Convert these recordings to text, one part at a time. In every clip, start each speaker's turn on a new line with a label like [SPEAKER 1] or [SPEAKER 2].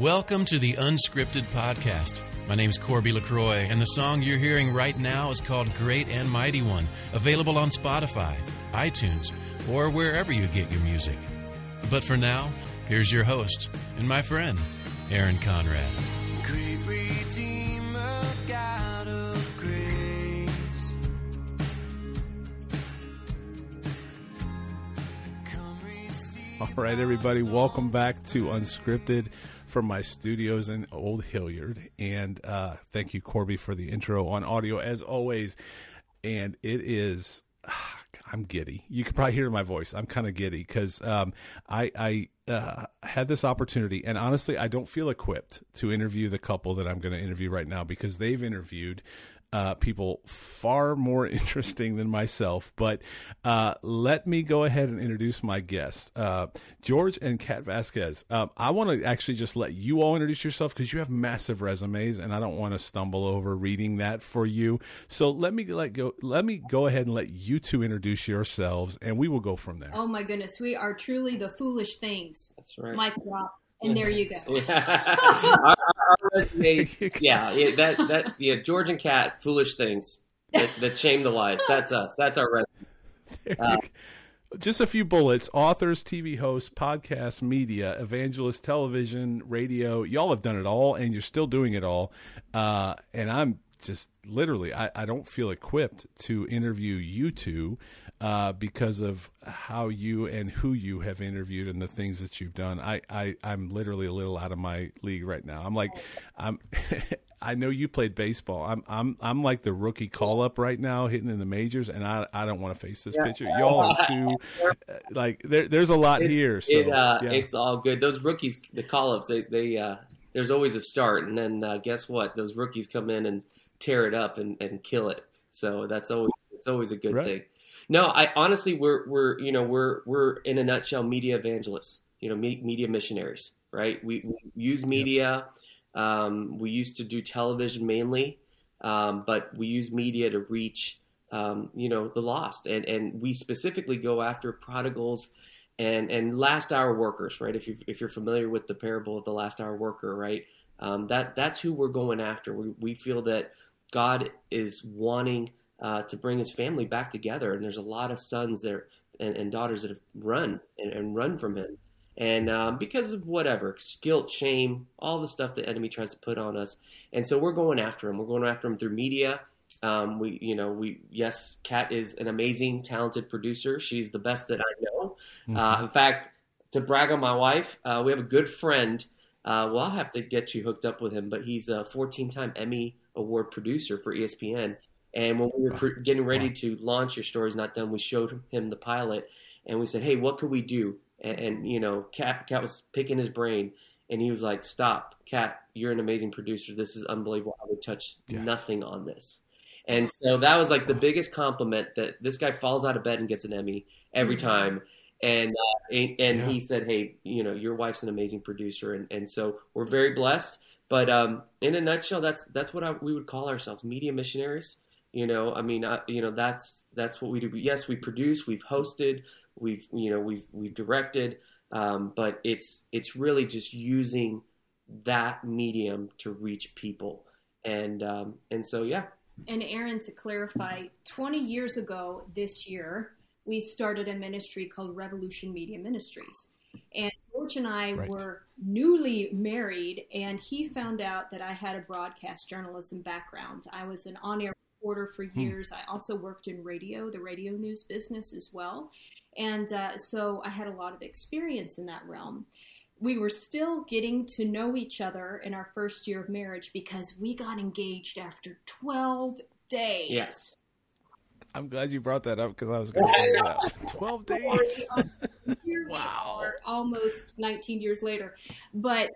[SPEAKER 1] Welcome to the Unscripted Podcast. My name is Corby LaCroix, and the song you're hearing right now is called Great and Mighty One, available on Spotify, iTunes, or wherever you get your music. But for now, here's your host and my friend, Aaron Conrad.
[SPEAKER 2] Great Redeemer, God of grace. Come receive
[SPEAKER 3] All right, everybody, welcome back to Unscripted from my studios in Old Hilliard. And uh, thank you, Corby, for the intro on audio as always. And it is, I'm giddy. You can probably hear my voice. I'm kind of giddy because um, I, I uh, had this opportunity, and honestly, I don't feel equipped to interview the couple that I'm going to interview right now because they've interviewed uh, people far more interesting than myself. But uh, let me go ahead and introduce my guests, uh, George and Kat Vazquez. Um, I want to actually just let you all introduce yourself because you have massive resumes, and I don't want to stumble over reading that for you. So let me let go. Let me go ahead and let you two introduce yourselves, and we will go from there.
[SPEAKER 4] Oh my goodness, we are truly the foolish things.
[SPEAKER 5] That's right.
[SPEAKER 4] Mic drop, and there you go.
[SPEAKER 5] Yeah. our, our, our resume, yeah, yeah, that that yeah, George and Kat, foolish things that, that shame the wise. That's us. That's our resume. Uh,
[SPEAKER 3] just a few bullets authors tv hosts podcasts media evangelist television radio y'all have done it all and you're still doing it all uh, and i'm just literally I, I don't feel equipped to interview you two uh, because of how you and who you have interviewed and the things that you've done I, I i'm literally a little out of my league right now i'm like i'm I know you played baseball. I'm I'm I'm like the rookie call up right now, hitting in the majors, and I I don't want to face this pitcher. Y'all are too uh, like there. There's a lot
[SPEAKER 5] it's,
[SPEAKER 3] here. So
[SPEAKER 5] it, uh,
[SPEAKER 3] yeah.
[SPEAKER 5] it's all good. Those rookies, the call ups, they they uh, there's always a start, and then uh, guess what? Those rookies come in and tear it up and, and kill it. So that's always it's always a good
[SPEAKER 3] Right.
[SPEAKER 5] thing. No, I honestly we're we're you know we're we're in a nutshell media evangelists. You know, me, media missionaries, right? We, we use media. Um, we used to do television mainly, um, but we use media to reach um, you know the lost, and and we specifically go after prodigals and and last hour workers, right? If you if you're familiar with the parable of the last hour worker, right? Um, that that's who we're going after. We we feel that God is wanting uh, to bring His family back together, and there's a lot of sons there and, and daughters that have run and, and run from Him, and um, because of whatever guilt, shame, all the stuff the enemy tries to put on us, and so we're going after Him. We're going after Him through media. Um, we, you know, we yes, Kat is an amazing, talented producer. She's the best that I know. Uh, in fact, to brag on my wife, uh, we have a good friend. Uh, well, I'll have to get you hooked up with him, but he's a 14-time Emmy Award producer for ESPN. And when we were pr- getting ready to launch Your Story's Not Done, we showed him the pilot, and we said, "Hey, what could we do?" And, and you know, Cat, Kat was picking his brain, and he was like, "Stop, Kat, you're an amazing producer. This is unbelievable. I would touch
[SPEAKER 3] Yeah.
[SPEAKER 5] nothing on this." And so that was like the biggest compliment that this guy falls out of bed and gets an Emmy every time. And uh, and, and
[SPEAKER 3] Yeah.
[SPEAKER 5] he said, "Hey, you know, your wife's an amazing producer," and and so we're very blessed. But um, in a nutshell, that's that's what I, we would call ourselves, media missionaries. You know, I mean, I, you know, that's that's what we do. Yes, we produce, we've hosted, we've you know, we've we've directed, um, but it's it's really just using that medium to reach people, and um, and so yeah,
[SPEAKER 4] And Aaron, to clarify, 20 years ago this year, we started a ministry called Revolution Media Ministries. And George and I
[SPEAKER 3] Right.
[SPEAKER 4] were newly married, and he found out that I had a broadcast journalism background. I was an on air reporter for years. I also worked in radio, the radio news business as well. And uh, so I had a lot of experience in that realm. We were still getting to know each other in our first year of marriage because we got engaged after 12 days.
[SPEAKER 5] yes,
[SPEAKER 3] I'm glad you brought that up because I was going to bring it up. Twelve days.
[SPEAKER 4] wow. we almost 19 years later. But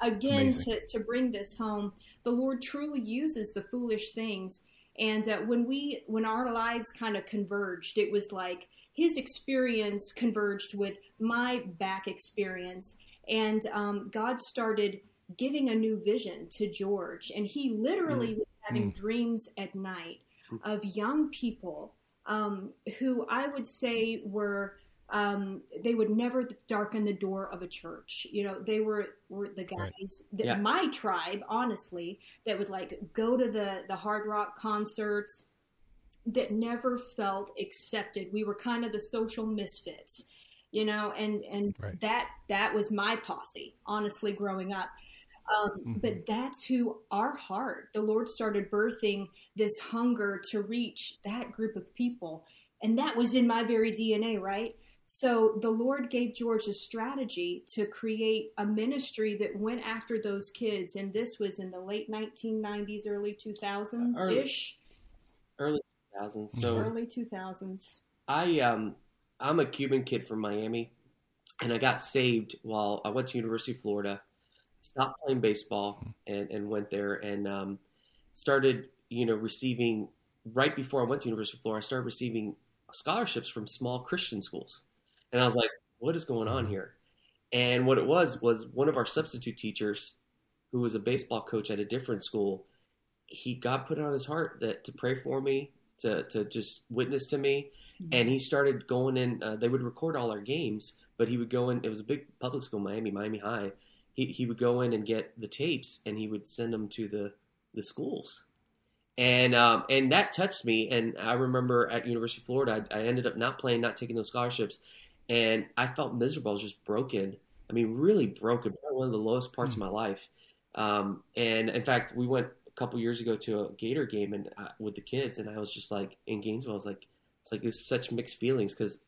[SPEAKER 4] again,
[SPEAKER 3] Amazing.
[SPEAKER 4] to, to bring this home, the Lord truly uses the foolish things. And uh, when we, when our lives kind of converged, it was like His experience converged with my back experience, and um, God started giving a new vision to George, and he literally was having dreams at night of young people um, who I would say were um, they would never darken the door of a church. You know, they were were the guys
[SPEAKER 3] Right.
[SPEAKER 4] that
[SPEAKER 5] Yeah.
[SPEAKER 4] my tribe, honestly, that would like go to the the hard rock concerts that never felt accepted. We were kind of the social misfits, you know, and and
[SPEAKER 3] Right.
[SPEAKER 4] that that was my posse, honestly, growing up. Um,
[SPEAKER 3] Mm-hmm.
[SPEAKER 4] But that's who our heart, the Lord started birthing this hunger to reach that group of people. And that was in my very DNA, right? So the Lord gave George a strategy to create a ministry that went after those kids. And this was in the late 1990s, early 2000s ish.
[SPEAKER 5] Early 2000s. So
[SPEAKER 4] Early 2000s.
[SPEAKER 5] I um I'm a Cuban kid from Miami, and I got saved while I went to University of Florida. Stopped playing baseball and, and went there and um, started you know receiving right before I went to University of Florida. I started receiving scholarships from small Christian schools, and I was like, "What is going on here?" And what it was was one of our substitute teachers, who was a baseball coach at a different school, he God put on his heart that to pray for me, to to just witness to me, and he started going in. Uh, they would record all our games, but he would go in. It was a big public school, Miami, Miami High. He he would go in and get the tapes, and he would send them to the the schools, and um, and that touched me. And I remember at University of Florida, I, I ended up not playing, not taking those scholarships, and I felt miserable. I was just broken. I mean, really broken. One of the lowest parts of my life. Um, and in fact, we went a couple years ago to a Gator game and uh, with the kids, and I was just like in Gainesville. I was like, it's like it's such mixed feelings because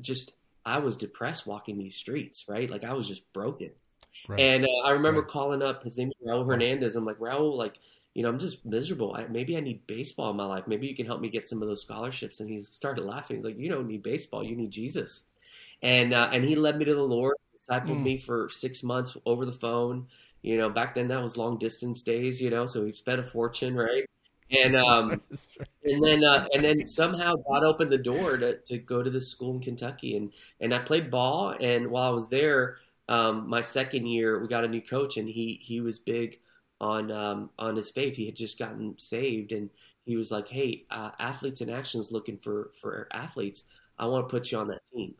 [SPEAKER 5] just I was depressed walking these streets, right? Like I was just broken.
[SPEAKER 3] Right.
[SPEAKER 5] And uh, I remember
[SPEAKER 3] Right.
[SPEAKER 5] calling up. His name is Raul Hernandez. I'm like Raul, like you know, I'm just miserable. I, maybe I need baseball in my life. Maybe you can help me get some of those scholarships. And he started laughing. He's like, you don't need baseball. You need Jesus. And uh, and he led me to the Lord, discipled
[SPEAKER 3] Mm.
[SPEAKER 5] me for six months over the phone. You know, back then that was long distance days. You know, so he spent a fortune, right? And um, and then uh, and then somehow God opened the door to, to go to this school in Kentucky and and I played ball and while I was there um, my second year we got a new coach and he he was big on um, on his faith he had just gotten saved and he was like hey uh, athletes in action is looking for for athletes I want to put you on that team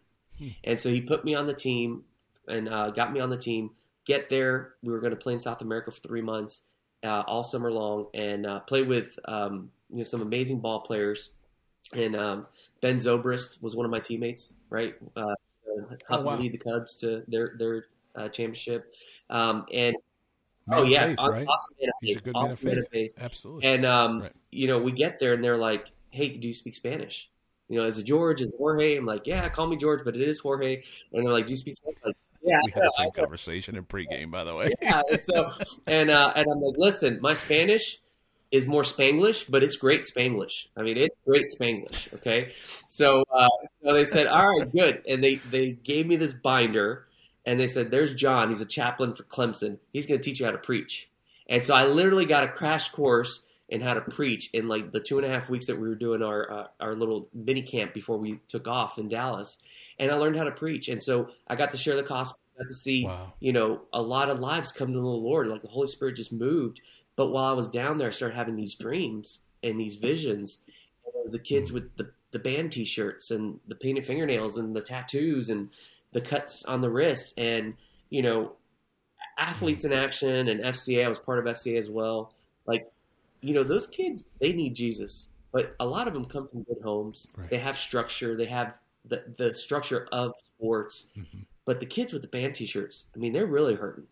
[SPEAKER 5] and so he put me on the team and uh, got me on the team get there we were going to play in South America for three months uh, all summer long and uh, play with um, you know some amazing ball players. And um, Ben Zobrist was one of my teammates, right? Uh, helped
[SPEAKER 3] Oh, wow.
[SPEAKER 5] lead the Cubs to their their uh, championship. Um, and
[SPEAKER 3] Man
[SPEAKER 5] oh yeah,
[SPEAKER 3] faith, right?
[SPEAKER 5] awesome man of
[SPEAKER 3] He's a good
[SPEAKER 5] awesome man of
[SPEAKER 3] faith.
[SPEAKER 5] faith.
[SPEAKER 3] Absolutely.
[SPEAKER 5] And um,
[SPEAKER 3] Right.
[SPEAKER 5] you know, we get there and they're like, "Hey, do you speak Spanish?" You know, is it George? Is it Jorge? I'm like, "Yeah, call me George, but it is Jorge." And they're like, "Do you speak Spanish?" Like, yeah,
[SPEAKER 3] we had the same conversation in pregame, by the way.
[SPEAKER 5] yeah. And so, and uh, and I'm like, listen, my Spanish is more Spanglish, but it's great Spanglish. I mean, it's great Spanglish. Okay, so uh, so they said, all right, good, and they they gave me this binder, and they said, there's John. He's a chaplain for Clemson. He's going to teach you how to preach. And so I literally got a crash course in how to preach in like the two and a half weeks that we were doing our uh, our little mini camp before we took off in Dallas, and I learned how to preach. And so I got to share the gospel. Got to see
[SPEAKER 3] Wow.
[SPEAKER 5] you know, a lot of lives come to the Lord. Like the Holy Spirit just moved. But while I was down there, I started having these dreams and these visions. And it was the kids with the, the band t shirts and the painted fingernails and the tattoos and the cuts on the wrists and, you know, athletes in action and FCA. I was part of FCA as well. Like, you know, those kids, they need Jesus. But a lot of them come from good homes.
[SPEAKER 3] Right.
[SPEAKER 5] They have structure. They have the, the structure of sports.
[SPEAKER 3] Mhm.
[SPEAKER 5] But the kids with the band T-shirts, I mean, they're really hurting.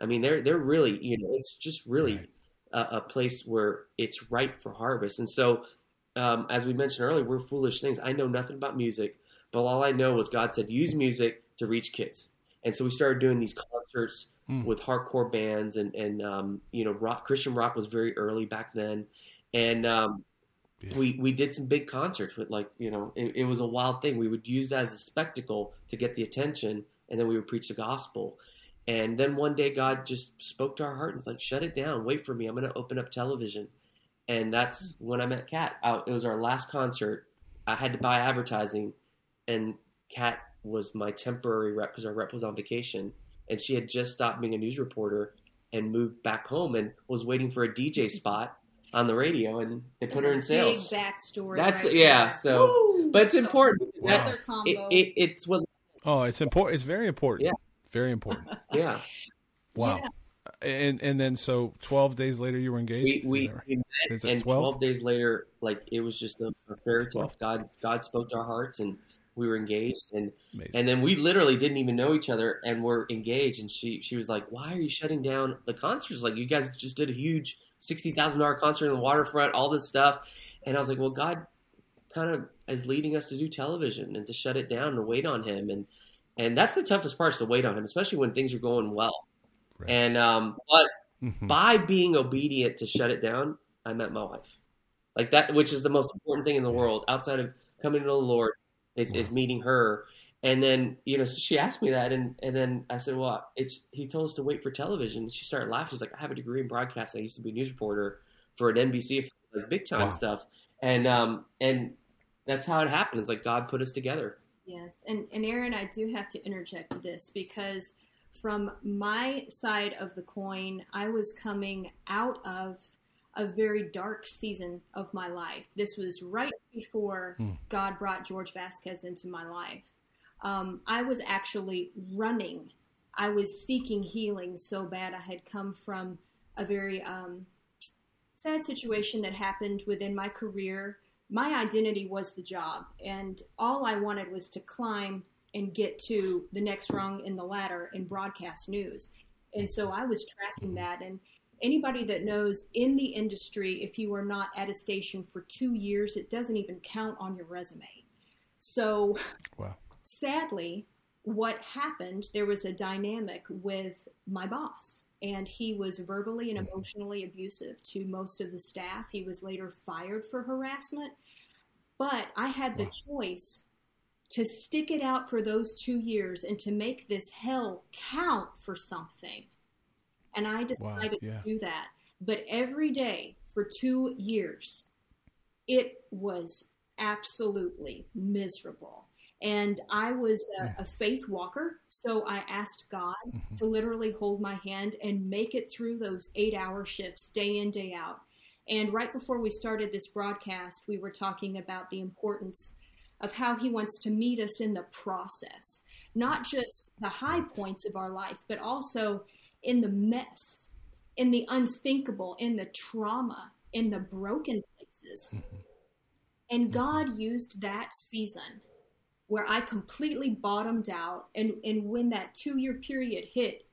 [SPEAKER 5] I mean, they're they're really, you know, it's just really
[SPEAKER 3] Right.
[SPEAKER 5] a, a place where it's ripe for harvest. And so, um, as we mentioned earlier, we're foolish things. I know nothing about music, but all I know was God said use music to reach kids. And so we started doing these concerts
[SPEAKER 3] Hmm.
[SPEAKER 5] with hardcore bands, and and um, you know, rock Christian rock was very early back then, and um,
[SPEAKER 3] Yeah.
[SPEAKER 5] we we did some big concerts with like you know it, it was a wild thing. We would use that as a spectacle to get the attention, and then we would preach the gospel. And then one day God just spoke to our heart and was like, "Shut it down. Wait for me. I'm going to open up television." And that's when I met Kat. I, it was our last concert. I had to buy advertising, and Kat was my temporary rep because our rep was on vacation, and she had just stopped being a news reporter and moved back home and was waiting for a DJ spot on the radio, and they put her in
[SPEAKER 4] a
[SPEAKER 5] sales.
[SPEAKER 4] Big backstory.
[SPEAKER 5] That's-
[SPEAKER 4] right
[SPEAKER 5] yeah,
[SPEAKER 4] there.
[SPEAKER 5] so-
[SPEAKER 4] Woo!
[SPEAKER 5] But it's
[SPEAKER 4] So,
[SPEAKER 5] important. That,
[SPEAKER 4] Another
[SPEAKER 5] it, it, it's what,
[SPEAKER 3] Oh, it's important. It's very important.
[SPEAKER 5] Yeah.
[SPEAKER 3] Very important.
[SPEAKER 5] yeah.
[SPEAKER 3] Wow. And and then so twelve days later you were engaged.
[SPEAKER 5] We we,
[SPEAKER 3] right?
[SPEAKER 5] we met, and
[SPEAKER 3] 12?
[SPEAKER 5] 12 days later, like it was just a, a fairy tale.
[SPEAKER 3] 12.
[SPEAKER 5] God God spoke to our hearts, and we were engaged, and
[SPEAKER 3] Amazing.
[SPEAKER 5] and then we literally didn't even know each other, and we're engaged. And she she was like, "Why are you shutting down the concerts? Like you guys just did a huge sixty thousand dollar concert in the waterfront, all this stuff." And I was like, "Well, God kind of is leading us to do television and to shut it down and wait on Him, and and that's the toughest part is to wait on Him, especially when things are going well."
[SPEAKER 3] Right.
[SPEAKER 5] And um, but
[SPEAKER 3] Mhm.
[SPEAKER 5] by being obedient to shut it down, I met my wife. Like that, which is the most important thing in the world outside of coming to the Lord, is, is meeting her. And then, you know, so she asked me that, and, and then I said, "Well, it's he told us to wait for television." She started laughing. She's like, "I have a degree in broadcasting. I used to be a news reporter for an NBC, like big time
[SPEAKER 3] Wow.
[SPEAKER 5] stuff." And um and that's how it happened. It's like God put us together.
[SPEAKER 4] Yes, and and Aaron, I do have to interject this because from my side of the coin, I was coming out of a very dark season of my life. This was right before
[SPEAKER 3] Hmm.
[SPEAKER 4] God brought George Vazquez into my life. Um, I was actually running. I was seeking healing so bad. I had come from a very um, sad situation that happened within my career. My identity was the job, and all I wanted was to climb and get to the next rung in the ladder in broadcast news. And so I was tracking that. And anybody that knows in the industry, if you are not at a station for two years, it doesn't even count on your resume. So
[SPEAKER 3] Wow.
[SPEAKER 4] sadly, what happened, there was a dynamic with my boss, and he was verbally and emotionally abusive to most of the staff. He was later fired for harassment. But I had the choice to stick it out for those two years and to make this hell count for something. And I decided
[SPEAKER 3] yeah.
[SPEAKER 4] to do that. But every day for two years, it was absolutely miserable. And I was a, hmm. a faith walker, so I asked God mm-hmm. to literally hold my hand and make it through those eight hour shifts day in, day out. And right before we started this broadcast, we were talking about the importance of how He wants to meet us in the process, not just the high points of our life, but also in the mess, in the unthinkable, in the trauma, in the broken places. Mm-hmm. And mm-hmm. God used that season where I completely bottomed out. And, and when that two year period hit,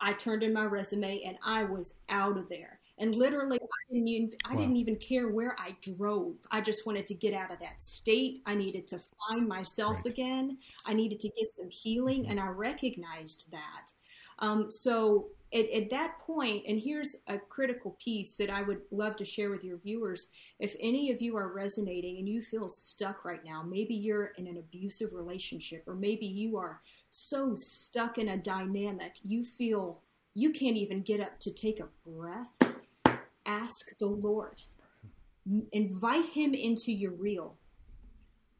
[SPEAKER 4] I turned in my resume and I was out of there. And literally, I didn't even I
[SPEAKER 3] Wow.
[SPEAKER 4] didn't even care where I drove. I just wanted to get out of that state. I needed to find myself
[SPEAKER 3] Right.
[SPEAKER 4] again. I needed to get some healing, mm-hmm. and I recognized that. Um, so at, at that point, and here's a critical piece that I would love to share with your viewers. If any of you are resonating and you feel stuck right now, maybe you're in an abusive relationship, or maybe you are so stuck in a dynamic you feel you can't even get up to take a breath, ask the Lord. Invite Him into your reel.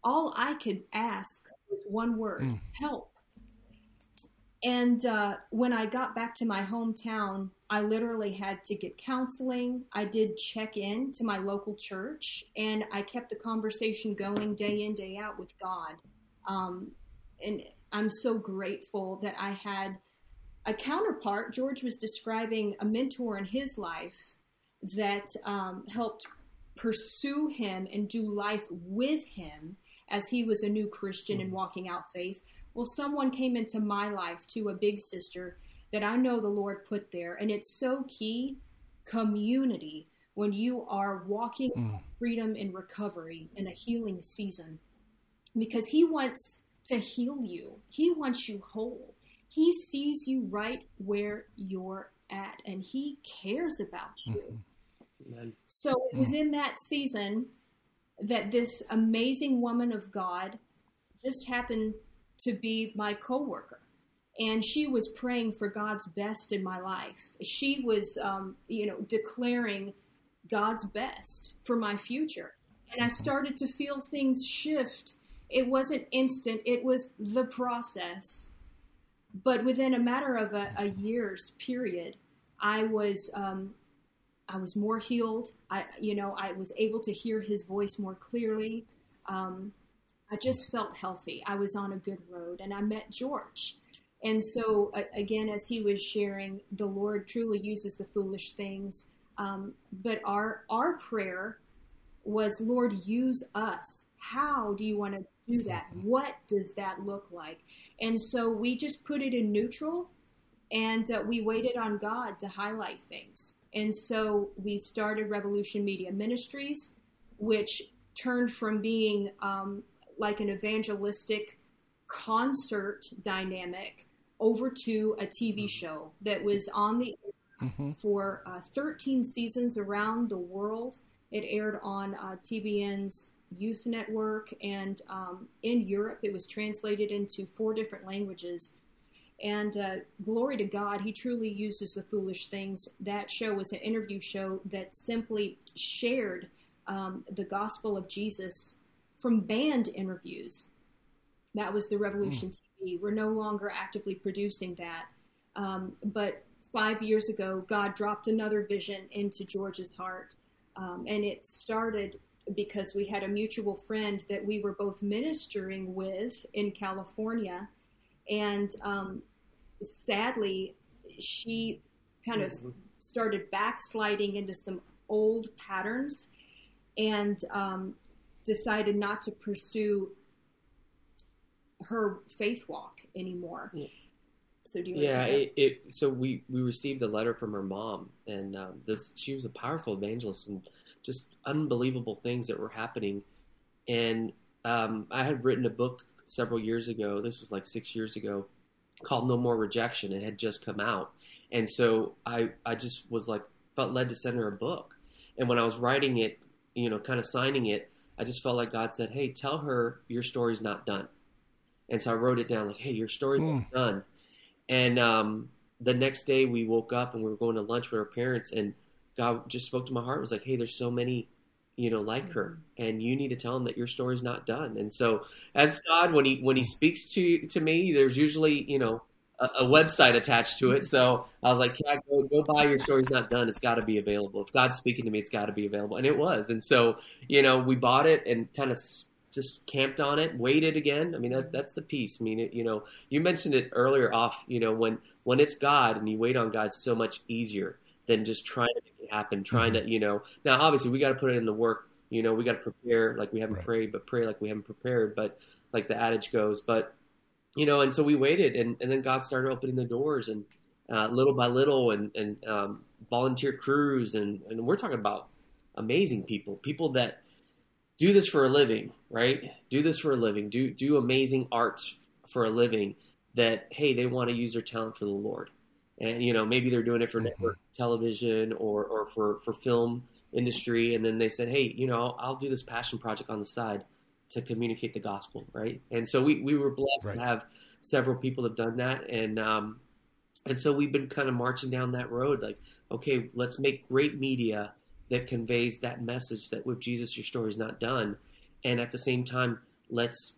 [SPEAKER 4] All I could ask was one word help. And uh, when I got back to my hometown, I literally had to get counseling. I did check in to my local church, and I kept the conversation going day in, day out with God. Um, and I'm so grateful that I had a counterpart. George was describing a mentor in his life that um, helped pursue him and do life with him as he was a new Christian and walking out faith. Well, someone came into my life to a big sister that I know the Lord put there, and it's so key community when you are walking in freedom and recovery in a healing season because He wants to heal you, He wants you whole. He sees you right where you're at, and He cares about you. Mm-hmm.
[SPEAKER 5] And
[SPEAKER 4] So it was mm. in that season that this amazing woman of God just happened to be my coworker. And she was praying for God's best in my life. She was, um, you know, declaring God's best for my future. And I started to feel things shift. It wasn't instant, it was the process. But within a matter of a, a year's period, I was um, I was more healed. I, you know, I was able to hear his voice more clearly. Um, I just felt healthy. I was on a good road, and I met George. And so, again, as he was sharing, the Lord truly uses the foolish things. Um, but our our prayer was, Lord, use us. How do you want to do that? What does that look like? And so we just put it in neutral, and uh, we waited on God to highlight things. And so we started Revolution Media Ministries, which turned from being um, like an evangelistic concert dynamic over to a TV show that was on the air for uh, 13 seasons around the world. It aired on uh, TBN's Youth Network, and um, in Europe, it was translated into four different languages. And uh, glory to God, He truly uses the foolish things. That show was an interview show that simply shared um, the gospel of Jesus from band interviews. That was the Revolution TV. We're no longer actively producing that. Um, but five years ago, God dropped another vision into George's heart. Um, and it started because we had a mutual friend that we were both ministering with in California. And um, sadly, she kind of started backsliding into some old patterns and um, decided not to pursue her faith walk anymore.
[SPEAKER 5] Yeah.
[SPEAKER 4] So do you
[SPEAKER 5] Yeah, it, it, so we, we received a letter from her mom, and um, this she was a powerful evangelist, and just unbelievable things that were happening. And um, I had written a book several years ago. This was like six years ago, called No More Rejection. It had just come out, and so I I just was like felt led to send her a book. And when I was writing it, you know, kind of signing it, I just felt like God said, "Hey, tell her your story's not done." And so I wrote it down like, "Hey, your story's not done." And um, the next day we woke up and we were going to lunch with our parents, and God just spoke to my heart. It was like, "Hey, there's so many." You know, like her, and you need to tell them that your story's not done. And so, as God, when he when he speaks to to me, there's usually you know a, a website attached to it. So I was like, yeah, go, go buy your story's not done. It's got to be available. If God's speaking to me, it's got to be available. And it was. And so, you know, we bought it and kind of just camped on it, waited again. I mean, that, that's the piece. I mean, it, you know, you mentioned it earlier off, you know, when, when it's God and you wait on God, so much easier than just trying to make it happen, trying mm-hmm. to, you know, now obviously we got to put it in the work, you know, we got to prepare like we haven't
[SPEAKER 3] Right.
[SPEAKER 5] prayed, but pray like we haven't prepared, but like the adage goes, but you know, and so we waited, and, and then God started opening the doors, and uh, little by little, and and um, volunteer crews, and and we're talking about amazing people, people that do this for a living, right? Do this for a living, do do amazing arts for a living. That hey, they want to use their talent for the Lord, and you know maybe they're doing it for network television or or for for film industry, and then they said, hey, you know, I'll do this passion project on the side to communicate the gospel, right? And so we, we were blessed
[SPEAKER 3] Right.
[SPEAKER 5] to have several people have done that, and um, and so we've been kind of marching down that road, like, okay, let's make great media that conveys that message that with Jesus your story is not done, and at the same time, let's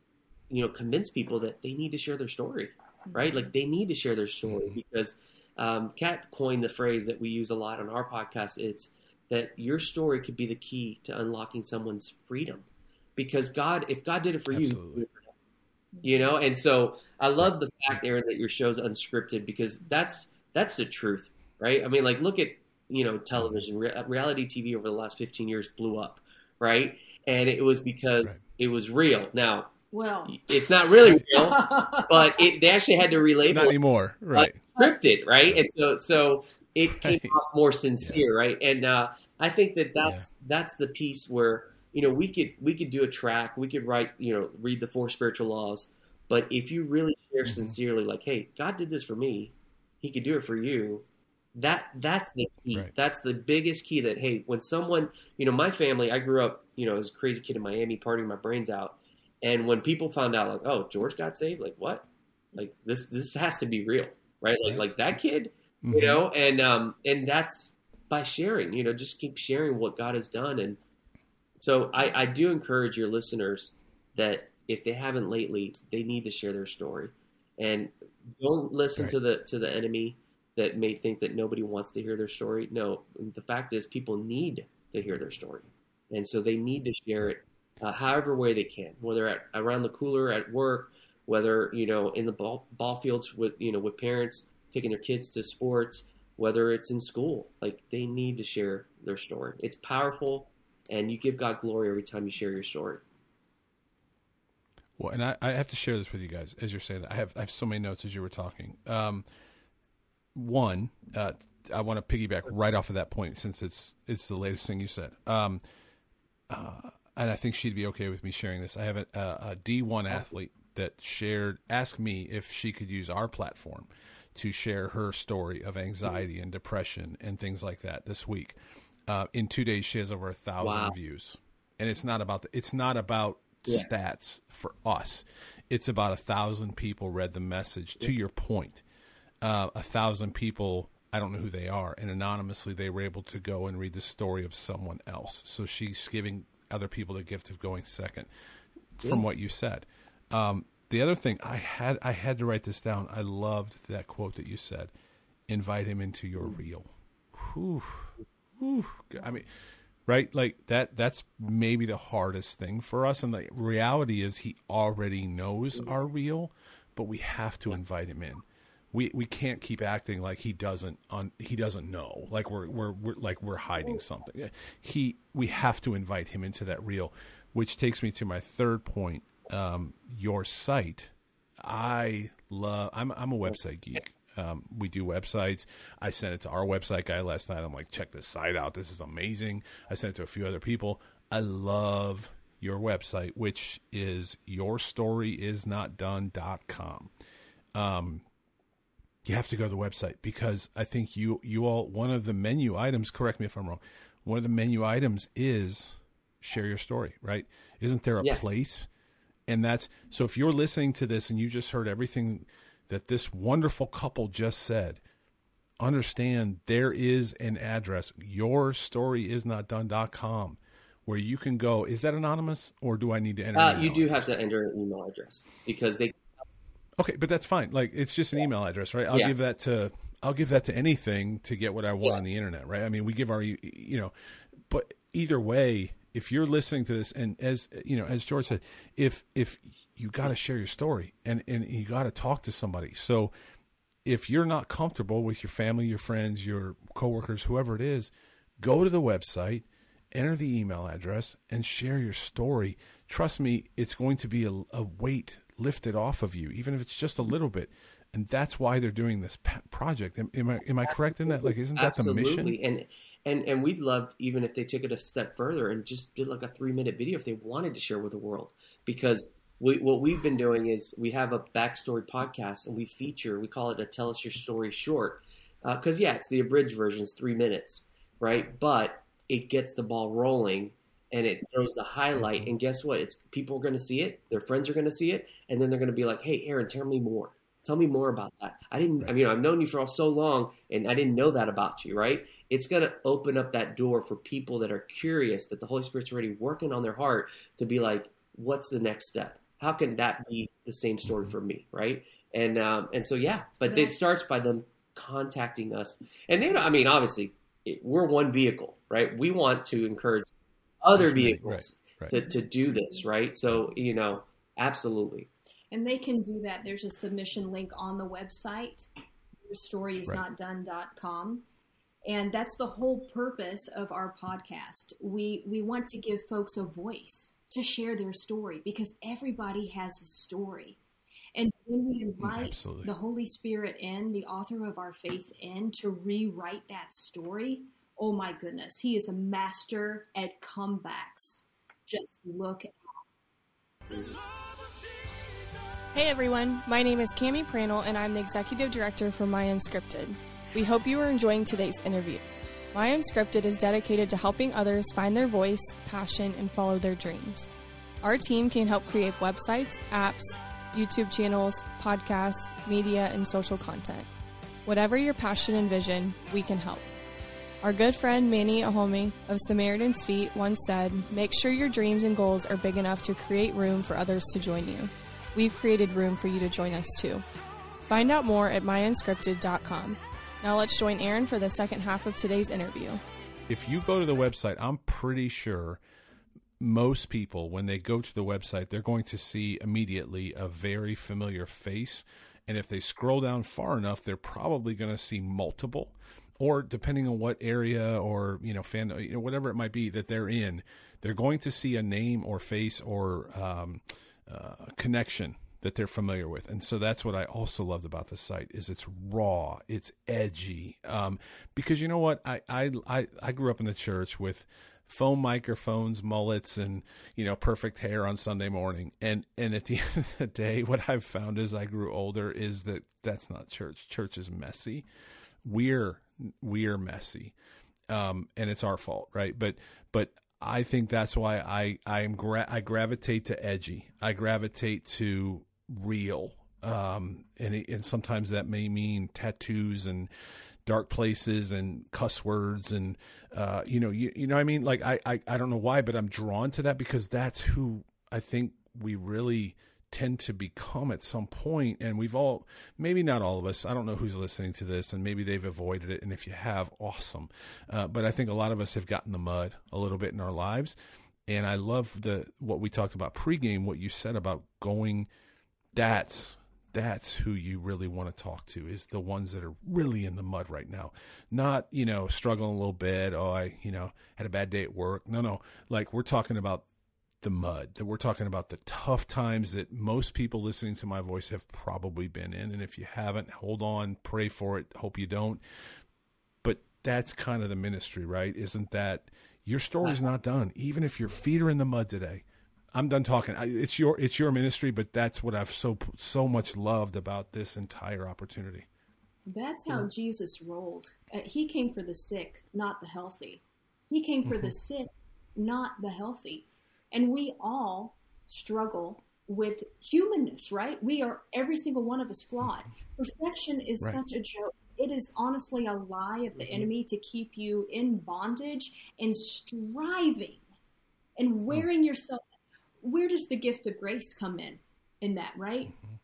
[SPEAKER 5] you know convince people that they need to share their story, right? Like they need to share their story because um, Kat coined the phrase that we use a lot on our podcast. It's that your story could be the key to unlocking someone's freedom because God, if God did it for you,
[SPEAKER 3] Absolutely.
[SPEAKER 5] you know. And so I love the fact, Aaron, that your show's unscripted because that's that's the truth, right? I mean, like look at you know television, Re- reality TV over the last fifteen years blew up, right? And it was because
[SPEAKER 3] Right.
[SPEAKER 5] it was real. Now
[SPEAKER 4] Well,
[SPEAKER 5] it's not really real, but it they actually had to relabel
[SPEAKER 3] Not anymore. Right.
[SPEAKER 5] scripted, right? And so so it came
[SPEAKER 3] Right.
[SPEAKER 5] off more sincere, right? And uh, I think that that's that's the piece where you know we could we could do a track, we could write, you know, read the four spiritual laws, but if you really share
[SPEAKER 3] Mhm.
[SPEAKER 5] sincerely, like, hey, God did this for me, He could do it for you. that that's the key.
[SPEAKER 3] Right.
[SPEAKER 5] That's the biggest key. That hey, when someone, you know, my family, I grew up, you know, as a crazy kid in Miami, partying my brains out, and when people found out, like, oh, George got saved, like what? Like this, this has to be real, right? Like, like that kid,
[SPEAKER 3] Mhm.
[SPEAKER 5] you know, and um, and that's by sharing, you know, just keep sharing what God has done, and so I, I do encourage your listeners that if they haven't lately, they need to share their story, and don't listen
[SPEAKER 3] Right.
[SPEAKER 5] to the to the enemy that may think that nobody wants to hear their story. No, the fact is, people need to hear their story, and so they need to share it, uh, however way they can, whether at around the cooler at work, whether you know in the ball ball fields with you know with parents taking their kids to sports, whether it's in school. Like they need to share their story. It's powerful, and you give God glory every time you share your story.
[SPEAKER 3] Well, and I, I have to share this with you guys as you're saying that. I have I have so many notes as you were talking. Um, one, uh, I want to piggyback right off of that point since it's it's the latest thing you said. Um, uh, and I think she'd be okay with me sharing this. I have a, a, a D1 athlete that shared asked me if she could use our platform to share her story of anxiety and depression and things like that this week. Uh, in two days, she has over a thousand
[SPEAKER 5] Wow.
[SPEAKER 3] views, and it's not about the, it's not about
[SPEAKER 5] Yeah.
[SPEAKER 3] stats for us. It's about a thousand people read the message. To your point, uh, a thousand people I don't know who they are, and anonymously they were able to go and read the story of someone else. So she's giving other people the gift of going second. From what you said, um, the other thing I had I had to write this down. I loved that quote that you said. Invite him into your reel. Whew. Whew. I mean, right? Like that. That's maybe the hardest thing for us. And the reality is, he already knows our reel, but we have to invite him in. We we can't keep acting like he doesn't on he doesn't know. Like we're we're, we're like we're hiding something. He we have to invite him into that reel, which takes me to my third point. Um, your site. I love. I'm I'm a website geek. Um, we do websites. I sent it to our website guy last night. I'm like, check this site out. This is amazing. I sent it to a few other people. I love your website, which is yourstoryisnotdone.com. Um, you have to go to the website because I think you you all one of the menu items. Correct me if I'm wrong. One of the menu items is share your story. Right? Isn't there a
[SPEAKER 5] Yes.
[SPEAKER 3] place? And that's so. If you're listening to this and you just heard everything that this wonderful couple just said, understand there is an address. Yourstoryisnotdone.com where you can go. Is that anonymous or do I need to enter?
[SPEAKER 5] Uh, you do
[SPEAKER 3] address?
[SPEAKER 5] have to enter an email address because they
[SPEAKER 3] Okay, but that's fine. Like it's just an email address, right? I'll
[SPEAKER 5] Yeah.
[SPEAKER 3] give that to I'll give that to anything to get what I want
[SPEAKER 5] Yeah.
[SPEAKER 3] on the internet, right? I mean, we give our you know, but either way, if you're listening to this and as you know, as George said, if if you got to share your story and and you got to talk to somebody. So if you're not comfortable with your family, your friends, your coworkers, whoever it is, go to the website, enter the email address, and share your story. Trust me, it's going to be a, a weight lifted off of you, even if it's just a little bit. And that's why they're doing this project. Am, am I am I correct in that? Like, isn't that the mission?
[SPEAKER 5] absolutely and and and we'd love even if they took it a step further and just did like a three minute video if they wanted to share with the world because we, what we've been doing is we have a backstory podcast and we feature we call it a tell us your story short uh, because yeah it's the abridged version it's three minutes right? But it gets the ball rolling and it throws the highlight. And guess what? It's people are going to see it their friends are going to see it and then they're going to be like hey aaron tell me more. Tell me more about that. I didn't i mean i've known you for so long and i didn't know that about you right? It's going to open up that door for people that are curious that the holy spirit's already working on their heart to be like what's the next step how can that be the same story for me right and um, and so yeah but
[SPEAKER 4] Yeah.
[SPEAKER 5] it starts by them contacting us and they, i mean obviously it, we're one vehicle right we want to encourage other
[SPEAKER 3] Right,
[SPEAKER 5] vehicles
[SPEAKER 3] right.
[SPEAKER 5] to, to do this right so you know absolutely
[SPEAKER 4] And they can do that. There's a submission link on the website, yourstoryisnotdone.com. And that's the whole purpose of our podcast. We we want to give folks a voice to share their story because everybody has a story. And when we invite
[SPEAKER 3] absolutely.
[SPEAKER 4] the Holy Spirit in, the author of our faith in, to rewrite that story, oh my goodness, he is a master at comebacks. Just look
[SPEAKER 6] Hey everyone, my name is Cami Pranel and I'm the executive director for My Unscripted. We hope you are enjoying today's interview. My Unscripted is dedicated to helping others find their voice, passion, and follow their dreams. Our team can help create websites, apps, YouTube channels, podcasts, media, and social content. Whatever your passion and vision, we can help. Our good friend Manny Ohonme of Samaritan's Feet once said, Make sure your dreams and goals are big enough to create room for others to join you. We've created room for you to join us too. Find out more at myunscripted.com. Now let's join Aaron for the second half of today's interview.
[SPEAKER 3] If you go to the website, I'm pretty sure most people, when they go to the website, they're going to see immediately a very familiar face. And if they scroll down far enough, they're probably going to see multiple, or depending on what area or you know fan, you know, whatever it might be that they're in, they're going to see a name or face or um, uh, connection that they're familiar with. And so that's what I also loved about the site is it's raw, it's edgy. Um, because you know what, I, I I I grew up in the church with foam microphones, mullets, and you know perfect hair on Sunday morning. And and at the end of the day, what I've found as I grew older is that that's not church. Church is messy. We're we're messy, um, and it's our fault, right? But but I think that's why I I am gra- I gravitate to edgy. I gravitate to real. Um, and it, and sometimes that may mean tattoos and dark places and cuss words and uh, you know you, you know I mean? Like I, I I don't know why but I'm drawn to that because that's who I think we really tend to become at some point. And we've all maybe not all of us i don't know who's listening to this and maybe they've avoided it. And if you have awesome. Uh, but i think a lot of us have gotten the mud a little bit in our lives. And i love the what we talked about pregame what you said about going that's that's who you really want to talk to is the ones that are really in the mud right now. Not you know struggling a little bit. Oh i you know had a bad day at work. No no. Like we're talking about the mud that we're talking about the tough times that most people listening to my voice have probably been in. And if you haven't hold on pray for it. Hope you don't. But that's kind of the ministry right? Isn't that your story's not done. Even if your feet are in the mud today I'm done talking. It's your it's your ministry, but that's what I've so so much loved about this entire opportunity.
[SPEAKER 4] That's how Jesus rolled. Uh, he came for the sick, not the healthy. He came for the mm-hmm. sick, not the healthy. And we all struggle with humanness, right? We are every single one of us flawed. Mm-hmm. Perfection is
[SPEAKER 3] Right.
[SPEAKER 4] such a joke. It is honestly a lie of the mm-hmm. enemy to keep you in bondage and striving and mm. wearing yourself. Where does the gift of grace come in? In that, right? Mm-hmm.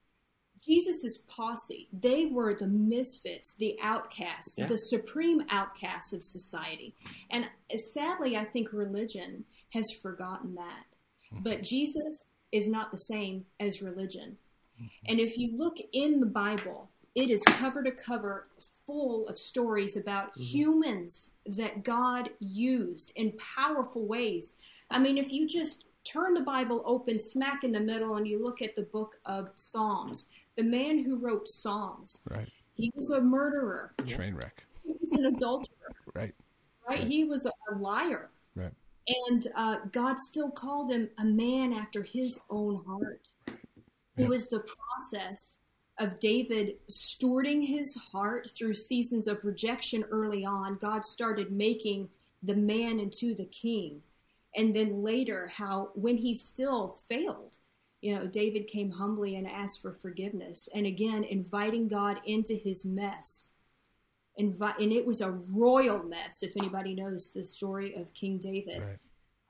[SPEAKER 4] Jesus' posse, they were the misfits, the outcasts,
[SPEAKER 5] Yeah.
[SPEAKER 4] the supreme outcasts of society. And sadly, I think religion has forgotten that. Mm-hmm. But Jesus is not the same as religion. Mm-hmm. And if you look in the Bible, it is cover to cover full of stories about humans that God used in powerful ways. I mean, if you just turn the Bible open smack in the middle and you look at the book of Psalms, the man who wrote Psalms,
[SPEAKER 3] Right.
[SPEAKER 4] he was a murderer,
[SPEAKER 3] Train wreck.
[SPEAKER 4] he was an adulterer,
[SPEAKER 3] Right.
[SPEAKER 4] right? He was a, a liar.
[SPEAKER 3] Right.
[SPEAKER 4] And uh, God still called him a man after his own heart. It was the process of David stewarding his heart through seasons of rejection early on. God started making the man into the king. And then later, how when he still failed, you know, David came humbly and asked for forgiveness. And again, inviting God into his mess. Invi- and it was a royal mess, if anybody knows the story of King David.
[SPEAKER 3] Right.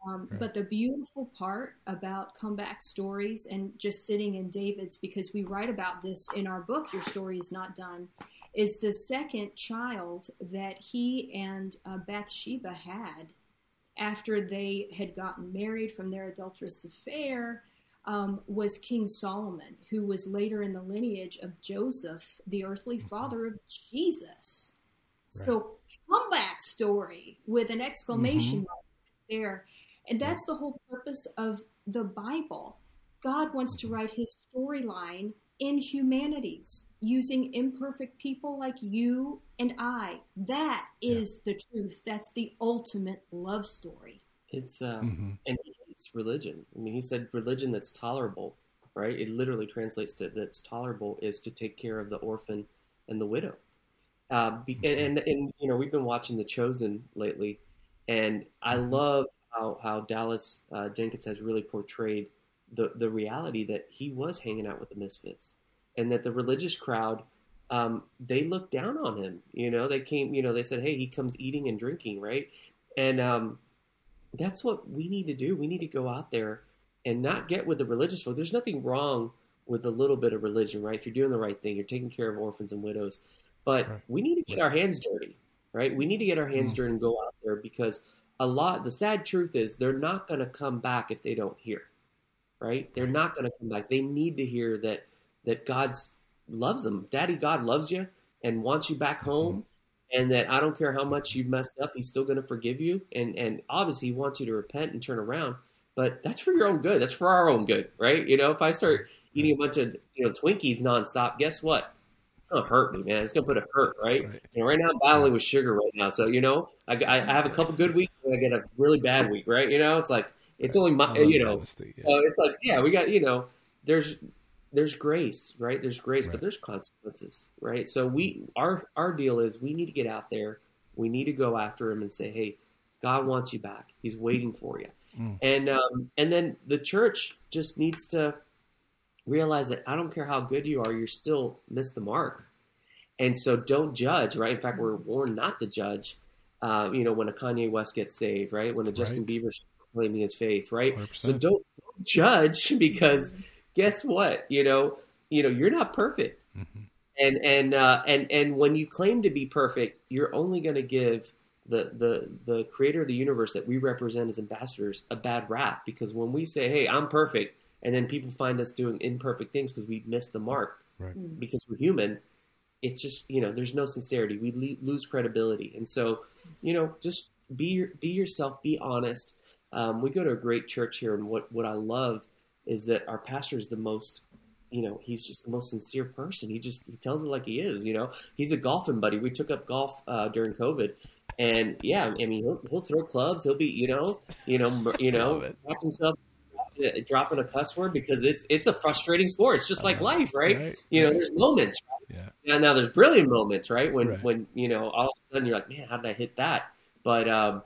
[SPEAKER 4] Um, But the beautiful part about comeback stories and just sitting in David's, because we write about this in our book, Your Story is Not Done, is the second child that he and uh, Bathsheba had after they had gotten married from their adulterous affair. Um, was King Solomon, who was later in the lineage of Joseph, the earthly mm-hmm. father of Jesus. So, comeback story with an exclamation mm-hmm. mark there. And that's the whole purpose of the Bible. God wants to mm-hmm. write his storyline in humanities using imperfect people like you and I. That is the truth. That's the ultimate love story.
[SPEAKER 5] It's um,
[SPEAKER 3] Mm-hmm.
[SPEAKER 5] and he hates religion. I mean, he said religion that's tolerable, right? It literally translates to that's tolerable is to take care of the orphan and the widow. uh, be, and, and and you know we've been watching The Chosen lately, and I love how how Dallas uh, Jenkins has really portrayed the the reality that he was hanging out with the misfits, and that the religious crowd um, they looked down on him. You know, they came. You know, they said, "Hey, he comes eating and drinking, right?" And um, that's what we need to do. We need to go out there and not get with the religious folk. There's nothing wrong with a little bit of religion, right? If you're doing the right thing, you're taking care of orphans and widows. But
[SPEAKER 3] Right.
[SPEAKER 5] we need to get our hands dirty, right? We need to get our hands
[SPEAKER 3] Mm.
[SPEAKER 5] dirty and go out there because a lot. The sad truth is they're not going to come back if they don't hear, right? They're not going to come back. They need to hear that that God's loves them. Daddy God loves you and wants you back home. Mm-hmm. And that I don't care how much you messed up, he's still going to forgive you. And and obviously he wants you to repent and turn around. But that's for your own good. That's for our own good, right? You know, if I start eating a bunch of you know Twinkies nonstop, guess what? It's gonna hurt me, man. It's gonna put a hurt, right?
[SPEAKER 3] right.
[SPEAKER 5] Know, right now I'm battling with sugar right now, so you know, I I have a couple good weeks, and I get a really bad week, right? You know, it's like it's only my, you know,
[SPEAKER 3] honesty, yeah.
[SPEAKER 5] so it's like, yeah, we got, you know, there's there's grace, right? There's grace,
[SPEAKER 3] Right.
[SPEAKER 5] but there's consequences, right? So we our our deal is we need to get out there. We need to go after him and say, "Hey, God wants you back. He's waiting for you."
[SPEAKER 3] Mm.
[SPEAKER 5] And um and then the church just needs to realize that I don't care how good you are, you're still miss the mark. And so don't judge, right? In fact, we're warned not to judge. Uh, you know, when a Kanye West gets saved, right? When a Justin
[SPEAKER 3] Right.
[SPEAKER 5] Bieber's proclaiming his faith, right?
[SPEAKER 3] 100%.
[SPEAKER 5] So don't, don't judge because guess what? You know, you know, you're not perfect.
[SPEAKER 3] Mhm.
[SPEAKER 5] And and uh, and and when you claim to be perfect, you're only going to give the the the creator of the universe that we represent as ambassadors a bad rap because when we say, "Hey, I'm perfect," and then people find us doing imperfect things because we missed the mark
[SPEAKER 3] Right.
[SPEAKER 5] because we're human, it's just you know there's no sincerity. We le- lose credibility, and so you know just be your, be yourself, be honest. Um, we go to a great church here, and what what I love is that our pastor is the most you know he's just the most sincere person. He just he tells it like he is. You know he's a golfing buddy. We took up golf uh, during COVID. And yeah, I mean, he'll, he'll throw clubs. He'll be, you know, you know, you know, watch himself uh, dropping a cuss word because it's it's a frustrating sport. It's just like life, right?
[SPEAKER 3] Right,
[SPEAKER 5] You know, there's moments,
[SPEAKER 3] Yeah.
[SPEAKER 5] now, now there's brilliant moments, right? When
[SPEAKER 3] Right.
[SPEAKER 5] when you know all of a sudden you're like, man, how did I hit that? But um,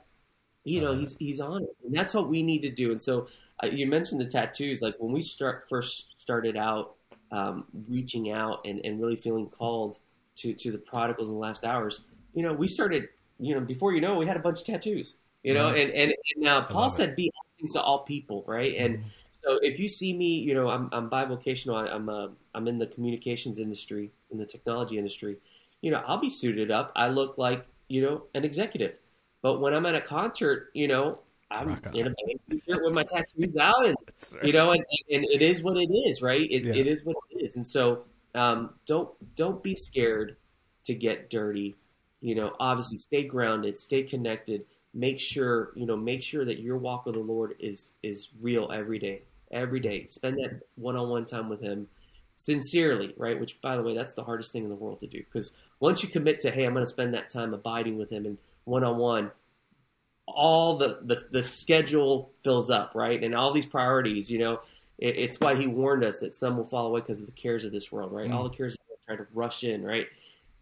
[SPEAKER 5] you know,
[SPEAKER 3] Uh-huh.
[SPEAKER 5] he's he's honest, and that's what we need to do. And so uh, you mentioned the tattoos. Like when we start first started out um, reaching out and, and really feeling called to to the prodigals in the last hours, you know, we started. You know, before you know, we had a bunch of tattoos. You know,
[SPEAKER 3] Right.
[SPEAKER 5] and and, and now Paul
[SPEAKER 3] love it.
[SPEAKER 5] said, "Be all things to all people," right? And
[SPEAKER 3] Mhm.
[SPEAKER 5] so if you see me, you know, I'm, I'm bivocational. I, I'm uh, I'm in the communications industry, in the technology industry. You know, I'll be suited up. I look like you know an executive, but when I'm at a concert, you know, I'm in a band t-shirt with my tattoos out, and
[SPEAKER 3] right.
[SPEAKER 5] you know, and, and it is what it is, right? It,
[SPEAKER 3] Yeah.
[SPEAKER 5] it is what it is, and so um, don't don't be scared to get dirty. You know, obviously, stay grounded, stay connected. Make sure you know, make sure that your walk with the Lord is is real every day. Every day, spend that one-on-one time with Him sincerely, right? Which, by the way, that's the hardest thing in the world to do because once you commit to, hey, I'm going to spend that time abiding with Him and one-on-one, all the, the the schedule fills up, right? And all these priorities, you know, it, it's why he warned us that some will fall away because of the cares of this world, right?
[SPEAKER 3] Mm.
[SPEAKER 5] All the cares of try to rush in, right?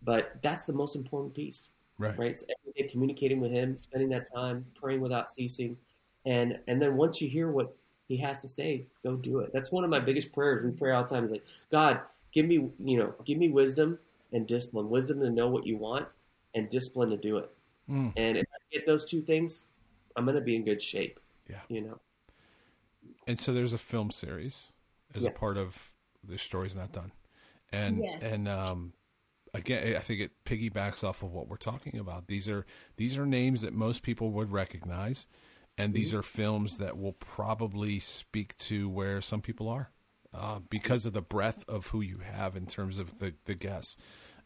[SPEAKER 5] But that's the most important piece,
[SPEAKER 3] Right.
[SPEAKER 5] right? So every day communicating with him, spending that time, praying without ceasing, and and then once you hear what he has to say, go do it. That's one of my biggest prayers. We pray all the time. Is like, God, give me, you know, give me wisdom and discipline, wisdom to know what you want, and discipline to do it.
[SPEAKER 3] Mm.
[SPEAKER 5] And if I get those two things, I'm going to be in good shape.
[SPEAKER 3] Yeah.
[SPEAKER 5] You know.
[SPEAKER 3] And so there's a film series as a part of the story's not done, and
[SPEAKER 4] Yes.
[SPEAKER 3] and um, again, I think it piggybacks off of what we're talking about. These are these are names that most people would recognize, and these are films that will probably speak to where some people are uh, because of the breadth of who you have in terms of the the guests.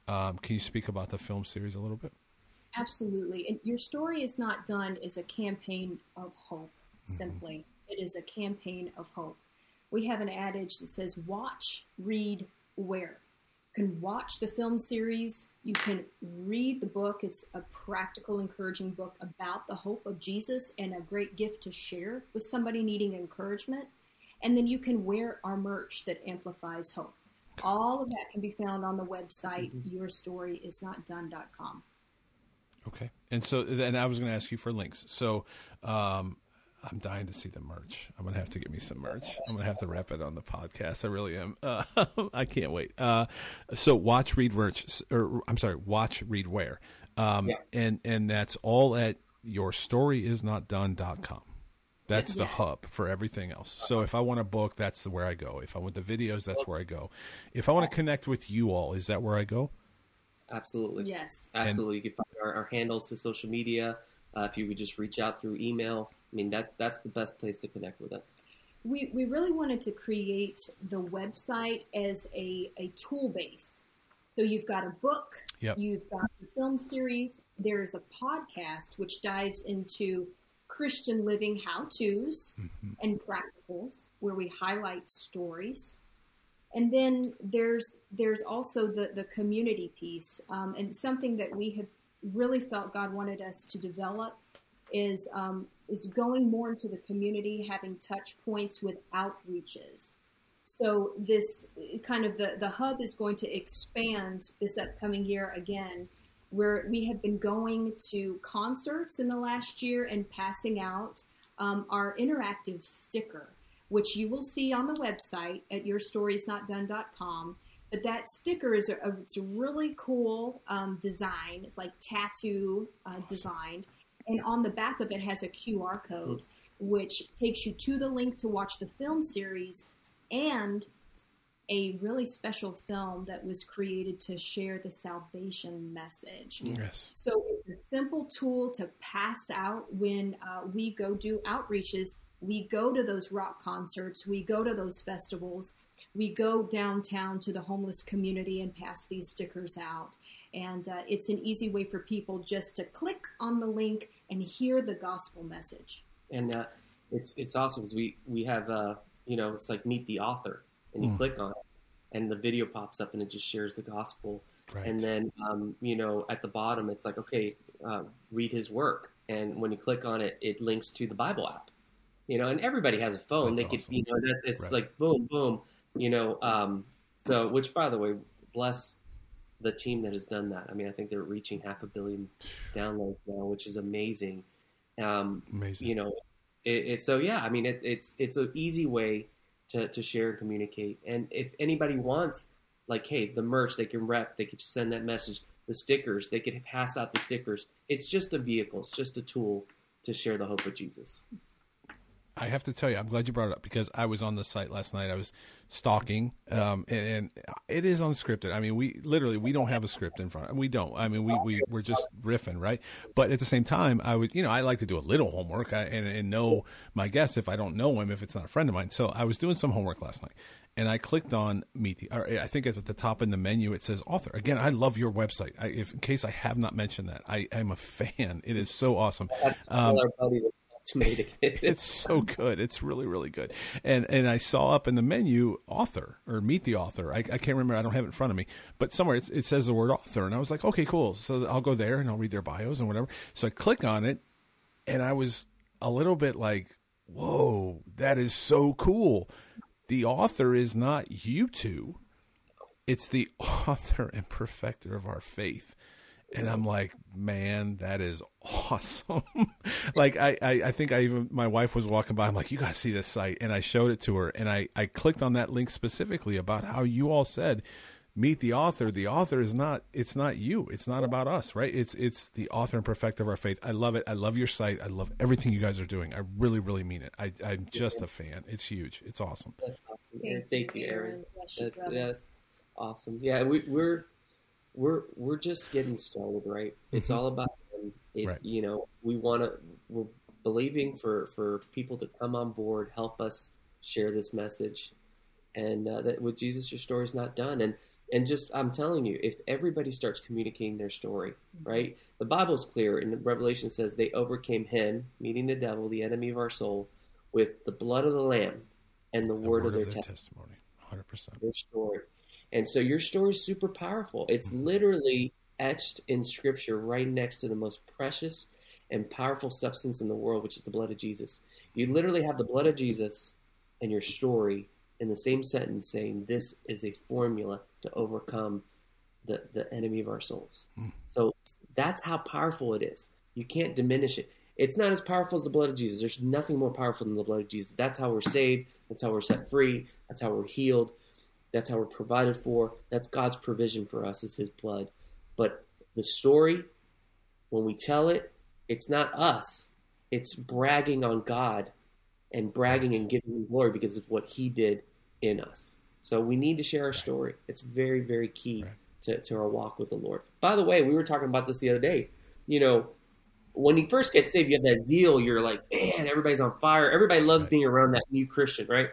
[SPEAKER 3] Um, can you speak about the film series a little bit?
[SPEAKER 4] Absolutely. And your story is not done as a campaign of hope, simply. It is a campaign of hope. We have an adage that says, watch, read, wear. You can watch the film series. You can read the book. It's a practical, encouraging book about the hope of Jesus and a great gift to share with somebody needing encouragement. And then you can wear our merch that amplifies hope. All of that can be found on the website
[SPEAKER 5] Mm-hmm.
[SPEAKER 4] yourstoryisnotdone.com.
[SPEAKER 3] Okay. And so, and I was going to ask you for links. So, um, I'm dying to see the merch. I'm gonna have to get me some merch. I'm gonna have to wrap it on the podcast. I really am. Uh, I can't wait. Uh, so watch, read, merch, or I'm sorry, watch, read, wear, um,
[SPEAKER 5] Yeah.
[SPEAKER 3] and and that's all at yourstoryisnotdone.com. That's the
[SPEAKER 4] Yes.
[SPEAKER 3] hub for everything else. So if I want a book, that's the, where I go. If I want the videos, that's where I go. If I want to connect with you all, is that where I go?
[SPEAKER 5] Absolutely.
[SPEAKER 4] Yes.
[SPEAKER 5] Absolutely. you can find our, our handles to social media. Uh, if you would just reach out through email, I mean that that's the best place to connect with us.
[SPEAKER 4] we, we really wanted to create the website as a, a tool base. So you've got a book,
[SPEAKER 3] Yep.
[SPEAKER 4] you've got the film series, there is a podcast which dives into Christian living how to's and practicals where we highlight stories. And then there's there's also the, the community piece um, and something that we have really felt God wanted us to develop is um, is going more into the community, having touch points with outreaches. So this kind of the the hub is going to expand this upcoming year again, where we have been going to concerts in the last year and passing out um, our interactive sticker, which you will see on the website at yourstoriesnotdone.com. But that sticker is a, a, it's a really cool um, design. It's like tattoo uh, designed, and on the back of it has a QR code, which takes you to the link to watch the film series and a really special film that was created to share the salvation message.
[SPEAKER 3] Yes.
[SPEAKER 4] So it's a simple tool to pass out when uh, we go do outreaches. We go to those rock concerts, we go to those festivals, we go downtown to the homeless community and pass these stickers out. And uh, it's an easy way for people just to click on the link and hear the gospel message.
[SPEAKER 5] And uh, it's it's awesome because we we have uh, you know it's like meet the author, and you
[SPEAKER 3] Mm.
[SPEAKER 5] click on it, and the video pops up and it just shares the gospel.
[SPEAKER 3] Right.
[SPEAKER 5] And then um, you know at the bottom it's like okay, uh, read his work, and when you click on it, it links to the Bible app. You know, and everybody has a phone.
[SPEAKER 3] That's
[SPEAKER 5] they
[SPEAKER 3] awesome.
[SPEAKER 5] could you know that, it's
[SPEAKER 3] Right.
[SPEAKER 5] like boom boom. You know, um, so which by the way, bless the team that has done that. I mean, I think they're reaching half a billion downloads now, which is amazing. Um,
[SPEAKER 3] Amazing.
[SPEAKER 5] you know, it, it, so yeah, I mean, it, it's it's an easy way to, to share and communicate. And if anybody wants, like, hey, the merch, they can rep, they could send that message. The stickers, they could pass out the stickers. It's just a vehicle, it's just a tool to share the hope of Jesus.
[SPEAKER 3] I have to tell you, I'm glad you brought it up because I was on the site last night. I was stalking, um, and, and it is unscripted. I mean, we literally we don't have a script in front. We don't. I mean, we we we're just riffing, right? But at the same time, I would, you know, I like to do a little homework I, and and know my guest if I don't know him, if it's not a friend of mine. So I was doing some homework last night, and I clicked on meet the. Or I think it's at the top in the menu. It says author. Again, I love your website. I, if in case I have not mentioned that, I am a fan. It is so awesome. Um,
[SPEAKER 5] Tell our buddy that that's made it.
[SPEAKER 3] it's so good. It's really, really good. And and I saw up in the menu author or meet the author. I, I can't remember. I don't have it in front of me, but somewhere it's, it says the word author, and I was like, okay, cool. So I'll go there and I'll read their bios and whatever. So I click on it, and I was a little bit like, whoa, that is so cool. The author is not you two. It's the author and perfecter of our faith. And I'm like, man, that is awesome. like I, I, I think I even my wife was walking by. I'm like, you gotta see this site, and I showed it to her, and I, I clicked on that link specifically about how you all said, meet the author. The author is not. It's not you. It's not about us, right? It's it's the author and perfecter of our faith. I love it. I love your site. I love everything you guys are doing. I really, really mean it. I, I'm just a fan. It's huge. It's awesome.
[SPEAKER 5] That's awesome. And thank you, Aaron. That's that's awesome. Yeah, we, we're we're we're just getting started, right? It's all about him. It,
[SPEAKER 3] Mm-hmm. Right.
[SPEAKER 5] You know, we want to. We're believing for for people to come on board, help us share this message, and uh, that with Jesus, your story's not done. And and just I'm telling you, if everybody starts communicating their story,
[SPEAKER 3] Mm-hmm.
[SPEAKER 5] right? The Bible's clear, and Revelation says they overcame him, meaning the devil, the enemy of our soul, with the blood of the Lamb and the,
[SPEAKER 3] The
[SPEAKER 5] word, of their testimony
[SPEAKER 3] testimony. 100. percent
[SPEAKER 5] your story. And so your story is super powerful. It's mm-hmm. literally etched in scripture right next to the most precious and powerful substance in the world, which is the blood of Jesus. You literally have the blood of Jesus and your story in the same sentence saying this is a formula to overcome the, the enemy of our souls. Hmm. So that's how powerful it is. You can't diminish it. It's not as powerful as the blood of Jesus. There's nothing more powerful than the blood of Jesus. That's how we're saved. That's how we're set free. That's how we're healed. That's how we're provided for. That's God's provision for us is his blood. But the story, when we tell it, it's not us. It's bragging on God and bragging and giving him glory because of what he did in us. So we need to share our story. It's very, very key
[SPEAKER 3] Right.
[SPEAKER 5] to, to our walk with the Lord. By the way, we were talking about this the other day. You know, when you first get saved, you have that zeal. You're like, man, everybody's on fire. Everybody loves
[SPEAKER 3] Right.
[SPEAKER 5] being around that new Christian, right?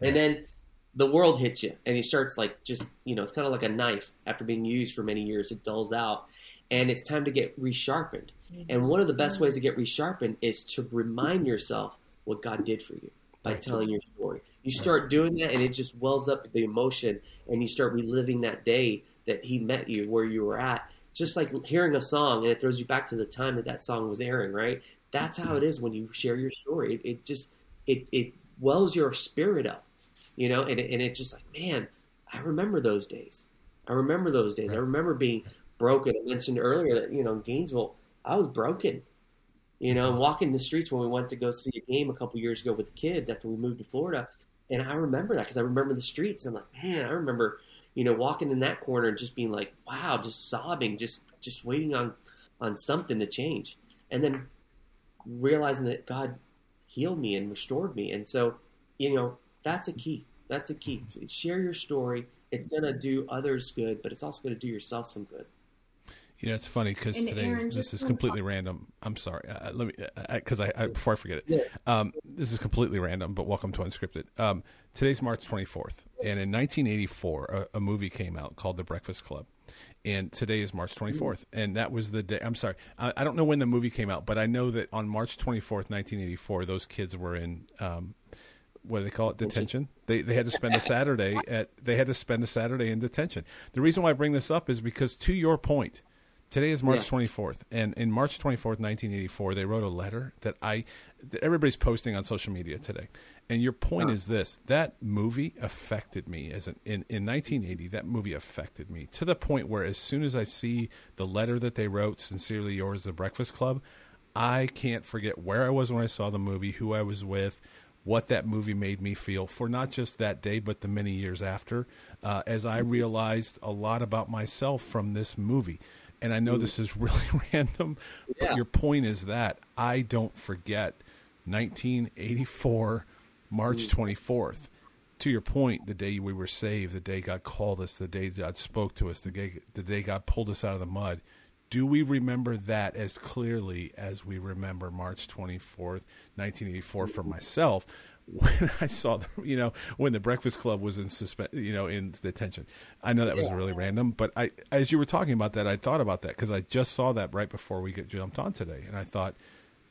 [SPEAKER 5] And then the world hits you, and he starts like just, you know, it's kind of like a knife after being used for many years. It dulls out, and it's time to get resharpened. Mm-hmm. And one of the best ways to get resharpened is to remind yourself what God did for you by telling your story. You start doing that, and it just wells up the emotion, and you start reliving that day that He met you where you were at. Just like hearing a song, and it throws you back to the time that that song was airing. Right? That's how it is when you share your story. It, it just it it wells your spirit up, you know, and and it's just like, man, I remember those days. I remember those days. I remember being broken. I mentioned earlier that you know in Gainesville, I was broken. You know, mm-hmm. walking the streets when we went to go see a game a couple years ago with the kids after we moved to Florida, and I remember that because I remember the streets. And I'm like, man, I remember, you know, walking in that corner and just being like, wow, just sobbing, just just waiting on on something to change, and then realizing that God healed me and restored me. And so, you know, that's a key. That's a key. Share your story. It's gonna do others good, but it's also gonna do yourself some good.
[SPEAKER 3] You know, it's funny because today
[SPEAKER 4] Aaron,
[SPEAKER 3] this is
[SPEAKER 4] one
[SPEAKER 3] completely random. I'm sorry. Uh, let me because I, I, before I forget it.
[SPEAKER 5] Yeah.
[SPEAKER 3] Um, this is completely random, but welcome to Unscripted. Um, today's March 24th, and in 1984, a, a movie came out called The Breakfast Club, and today is March 24th, and that was the day. I'm sorry, I, I don't know when the movie came out, but I know that on March 24th, 1984, those kids were in. Um, what do they call it? Detention. They they had to spend a Saturday at they had to spend a Saturday in detention. The reason why I bring this up is because to your point, today is March
[SPEAKER 5] Yeah.
[SPEAKER 3] twenty fourth, and in March twenty fourth, nineteen eighty four, they wrote a letter that I that everybody's posting on social media today. And your point uh-huh. is this: that movie affected me as an in in nineteen eighty. That movie affected me to the point where as soon as I see the letter that they wrote, "Sincerely yours, The Breakfast Club," I can't forget where I was when I saw the movie, who I was with, what that movie made me feel for not just that day, but the many years after, uh, as I mm-hmm. realized a lot about myself from this movie. And I know mm-hmm. this is really random, but
[SPEAKER 5] Yeah.
[SPEAKER 3] your point is that I don't forget 1984, March mm-hmm. 24th. To your point, the day we were saved, the day God called us, the day God spoke to us, the day, the day God pulled us out of the mud. Do we remember that as clearly as we remember March 24th, 1984 for myself when I saw the, you know, when the Breakfast Club was in suspend, you know, in detention. I know that was really random, but I, as you were talking about that, I thought about that because I just saw that right before we get jumped on today, and I thought,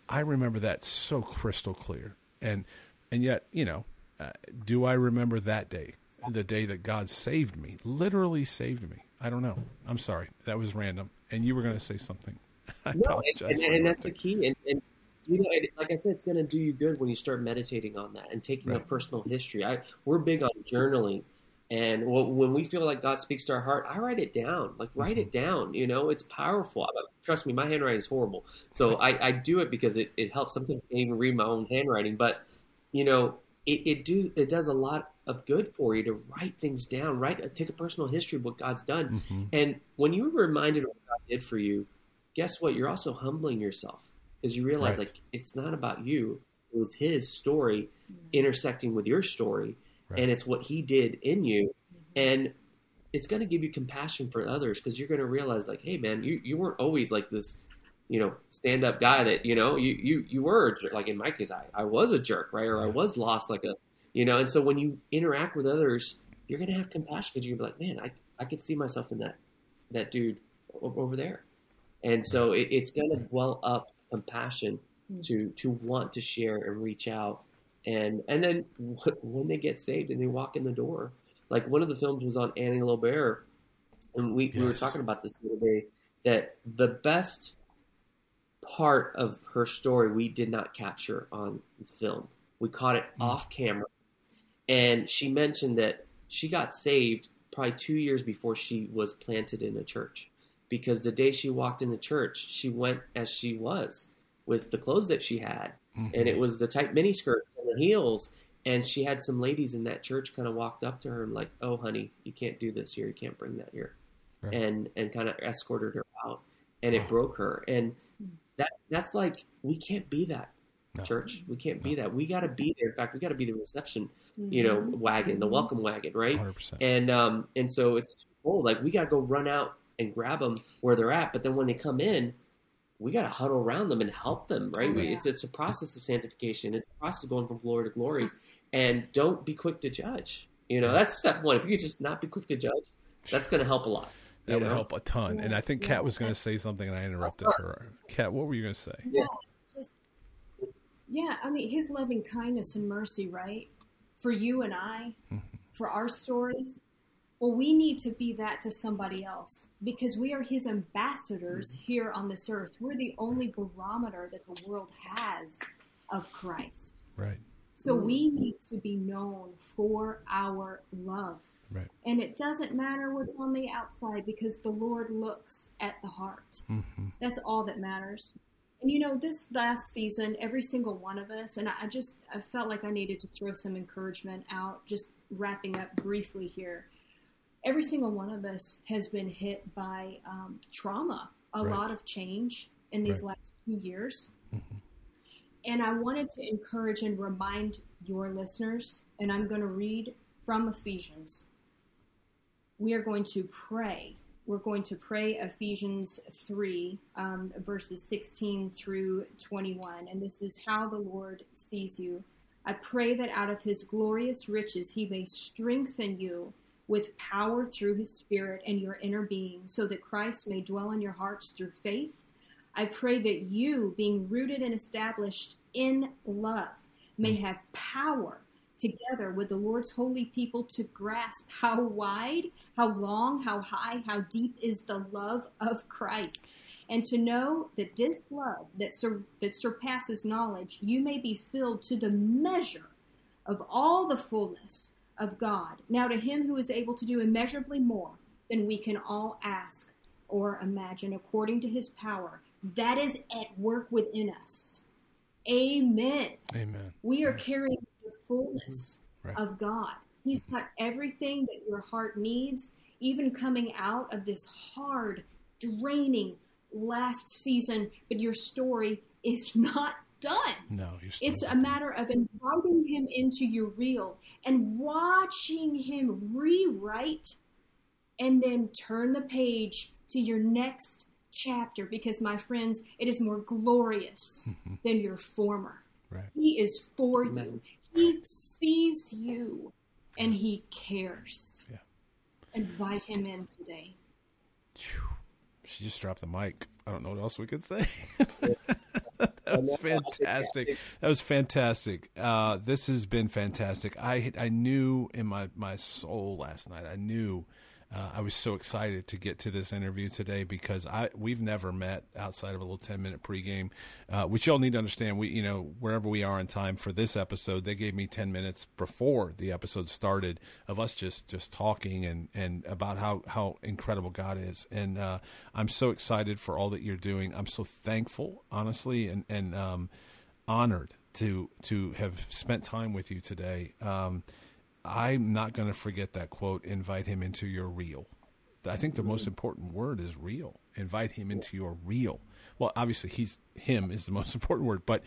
[SPEAKER 3] I remember that so crystal clear, and and yet, you know, uh, do I remember that day, the day that God saved me, literally saved me? I don't know. I'm sorry, that was random, and you were going to say something. I
[SPEAKER 5] No, and, and, and that's the key. And, and you know, it, like I said, it's going to do you good when you start meditating on that and taking a personal history. I we're big on journaling, and when we feel like God speaks to our heart, I write it down. Like write
[SPEAKER 3] Mm-hmm.
[SPEAKER 5] it down. You know, it's powerful. I- Trust me, my handwriting is horrible, so I, I do it because it, it helps. Sometimes I can't even read my own handwriting, but you know, it, it do it does a lot of good for you to write things down. Write take a personal history of what God's done,
[SPEAKER 3] Mhm.
[SPEAKER 5] and when you're reminded of what God did for you, guess what? You're also humbling yourself because you realize
[SPEAKER 3] Right.
[SPEAKER 5] like it's not about you. It was His story intersecting with your story,
[SPEAKER 3] Right.
[SPEAKER 5] and it's what He did in you, and it's going to give you compassion for others because you're going to realize like, hey man, you you weren't always like this. You know, stand up guy that you know you you you were a jerk. like in my case, I I was a jerk, right? Or I was lost like a you know. And so when you interact with others, you're gonna have compassion because you're gonna be like, man, I I could see myself in that that dude o- over there. And so it, it's going to well up compassion to to want to share and reach out, and and then when they get saved and they walk in the door, like one of the films was on Annie Lobert, and we, we were talking about this the other day that the best part of her story we did not capture on film. We caught it
[SPEAKER 3] Mm.
[SPEAKER 5] off camera, and she mentioned that she got saved probably two years before she was planted in a church, because the day she walked into church, she went as she was with the clothes that she had,
[SPEAKER 3] Mhm.
[SPEAKER 5] and it was the tight mini skirts and the heels. And she had some ladies in that church kind of walked up to her and like, "Oh, honey, you can't do this here. You can't bring that here,"
[SPEAKER 3] Right.
[SPEAKER 5] and and kind of escorted her out, and it broke her. And that that's like we can't be that
[SPEAKER 3] No.
[SPEAKER 5] church. We can't be that. We got to be there. In fact, we got to be the reception,
[SPEAKER 4] Mm-hmm.
[SPEAKER 5] you know, wagon, the welcome wagon, right?
[SPEAKER 3] 100%.
[SPEAKER 5] And um and so it's twofold. Like we got to go run out and grab them where they're at, but then when they come in, we got to huddle around them and help them, right?
[SPEAKER 4] Oh, yeah.
[SPEAKER 5] It's it's a process of sanctification. It's a process of going from glory to glory, and don't be quick to judge. You know, that's step one. If you could just not be quick to judge, that's going to help a lot.
[SPEAKER 3] that would
[SPEAKER 5] know?
[SPEAKER 3] help a ton. And I think Kat was going to say something, and I interrupted her. Kat, what were you going to say?
[SPEAKER 5] Yeah.
[SPEAKER 4] just yeah i mean his loving kindness and mercy right? For you and i for our stories. Well we need to be that to somebody else because we are his ambassadors here on this earth. We're the only barometer that the world has of christ.
[SPEAKER 3] Right.
[SPEAKER 4] so we need to be known for our love.
[SPEAKER 3] Right.
[SPEAKER 4] and it doesn't matter what's on the outside because the lord looks at the heart.
[SPEAKER 3] Hmm
[SPEAKER 4] that's all that matters. And you know, this last season, every single one of us, and I just I felt like I needed to throw some encouragement out, just wrapping up briefly here. Every single one of us has been hit by um, trauma, a
[SPEAKER 3] Right.
[SPEAKER 4] lot of change in these
[SPEAKER 3] Right.
[SPEAKER 4] last two years. And I wanted to encourage and remind your listeners, and I'm going to read from Ephesians. We are going to pray we're going to pray Ephesians 3, um, verses 16 through 21. And this is how the Lord sees you. I pray that out of his glorious riches he may strengthen you with power through his Spirit and your inner being, so that Christ may dwell in your hearts through faith. I pray that you, being rooted and established in love, may have power together with the Lord's holy people to grasp how wide, how long, how high, how deep is the love of Christ. And to know that this love that, sur- that surpasses knowledge, you may be filled to the measure of all the fullness of God. Now, to him who is able to do immeasurably more than we can all ask or imagine, according to his power, that is at work within us. Amen.
[SPEAKER 3] Amen.
[SPEAKER 4] We are carrying the fullness
[SPEAKER 3] Right.
[SPEAKER 4] of God. He's got everything that your heart needs, even coming out of this hard, draining last season, but your story is not done.
[SPEAKER 3] No, you're still
[SPEAKER 4] It's a matter of inviting him into your reel and watching him rewrite and then turn the page to your next chapter because, my friends, it is more glorious than your former.
[SPEAKER 3] Right.
[SPEAKER 4] He is for you.
[SPEAKER 5] Amen.
[SPEAKER 4] He sees you and he cares.
[SPEAKER 3] Yeah.
[SPEAKER 4] Invite him in today.
[SPEAKER 3] She just dropped the mic. I don't know what else we could say. that was fantastic. That was fantastic. Uh, this has been fantastic. I I knew in my, my soul last night. I knew uh, I was so excited to get to this interview today because I we've never met outside of a little ten minute pregame, uh, which y'all need to understand. We you know wherever we are in time for this episode, they gave me ten minutes before the episode started of us just just talking and and about how how incredible God is, and uh, I'm so excited for all that you're doing. I'm so thankful, honestly, and and um, honored to to have spent time with you today. Um, I'm not going to forget that quote. Invite him into your real. I think the most important word is real. Invite him into your real. Well, obviously, he's him is the most important word, but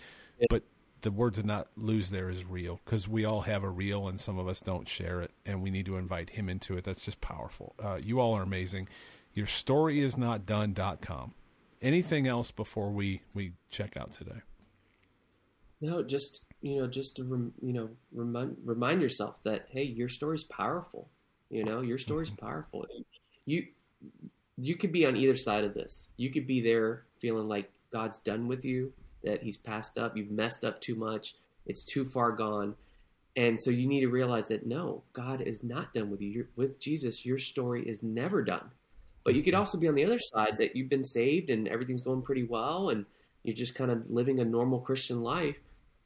[SPEAKER 3] but the word to not lose there is real because we all have a real and some of us don't share it, and we need to invite him into it. That's just powerful. Uh, you all are amazing. Your story is not done.com. Anything else before we we check out today?
[SPEAKER 5] No, just you know, just to rem, you know remind remind yourself that hey, your story's powerful. You know, your story's mm-hmm. powerful. You you could be on either side of this. You could be there feeling like God's done with you, that He's passed up, you've messed up too much, it's too far gone, and so you need to realize that no, God is not done with you. You're, with Jesus, your story is never done. But you could mm-hmm. also be on the other side that you've been saved and everything's going pretty well, and you're just kind of living a normal Christian life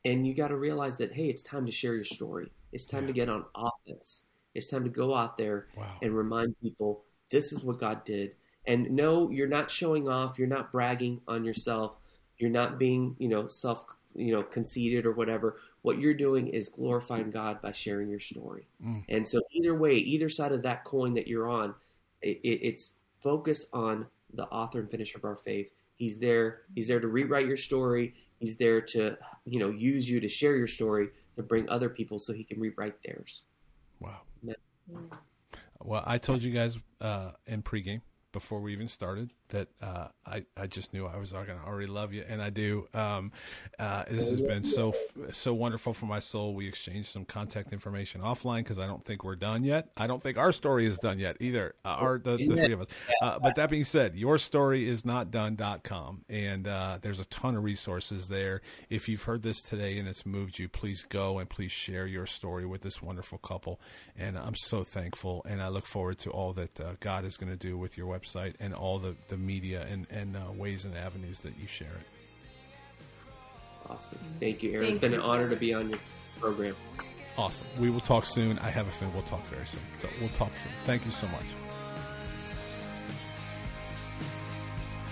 [SPEAKER 5] and you got to realize that hey it's time to share your story It's time to get on offense. It's time to go out there
[SPEAKER 3] Wow.
[SPEAKER 5] and remind people this is what God did. And no, you're not showing off. You're not bragging on yourself. You're not being, you know, self, you know, conceited or whatever. What you're doing is glorifying God by sharing your story.
[SPEAKER 3] Mm.
[SPEAKER 5] And so, either way, either side of that coin that you're on, it, it's focus on the author and finisher of our faith. He's there. He's there to rewrite your story. He's there to, you know, use you to share your story to bring other people so he can rewrite theirs.
[SPEAKER 3] Wow.
[SPEAKER 4] Mm.
[SPEAKER 3] Well, I told you guys uh, in pregame before we even started that uh, I I just knew I was going to already love you, and I do. Um, uh, this has been so so wonderful for my soul. We exchanged some contact information offline because I don't think we're done yet. I don't think our story is done yet either. Uh, our the, the three of us. Uh, but that being said, your story is not done.com, and uh, there's a ton of resources there. If you've heard this today and it's moved you, please go and please share your story with this wonderful couple. And I'm so thankful, and I look forward to all that uh, God is going to do with your website and all the, the media and, and uh, ways and avenues that you share it.
[SPEAKER 5] Awesome. Thank you, Aaron.
[SPEAKER 4] Thank
[SPEAKER 5] it's been
[SPEAKER 4] you.
[SPEAKER 5] an honor to be on your program.
[SPEAKER 3] Awesome. We will talk soon. I have a feeling we'll talk very soon. So we'll talk soon. Thank you so much.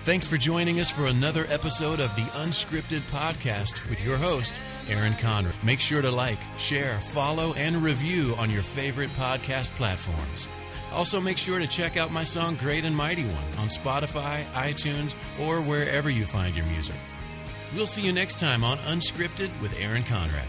[SPEAKER 1] Thanks for joining us for another episode of the Unscripted Podcast with your host, Aaron Conrad. Make sure to like, share, follow, and review on your favorite podcast platforms. Also, make sure to check out my song Great and Mighty One on Spotify, iTunes, or wherever you find your music. We'll see you next time on Unscripted with Aaron Conrad.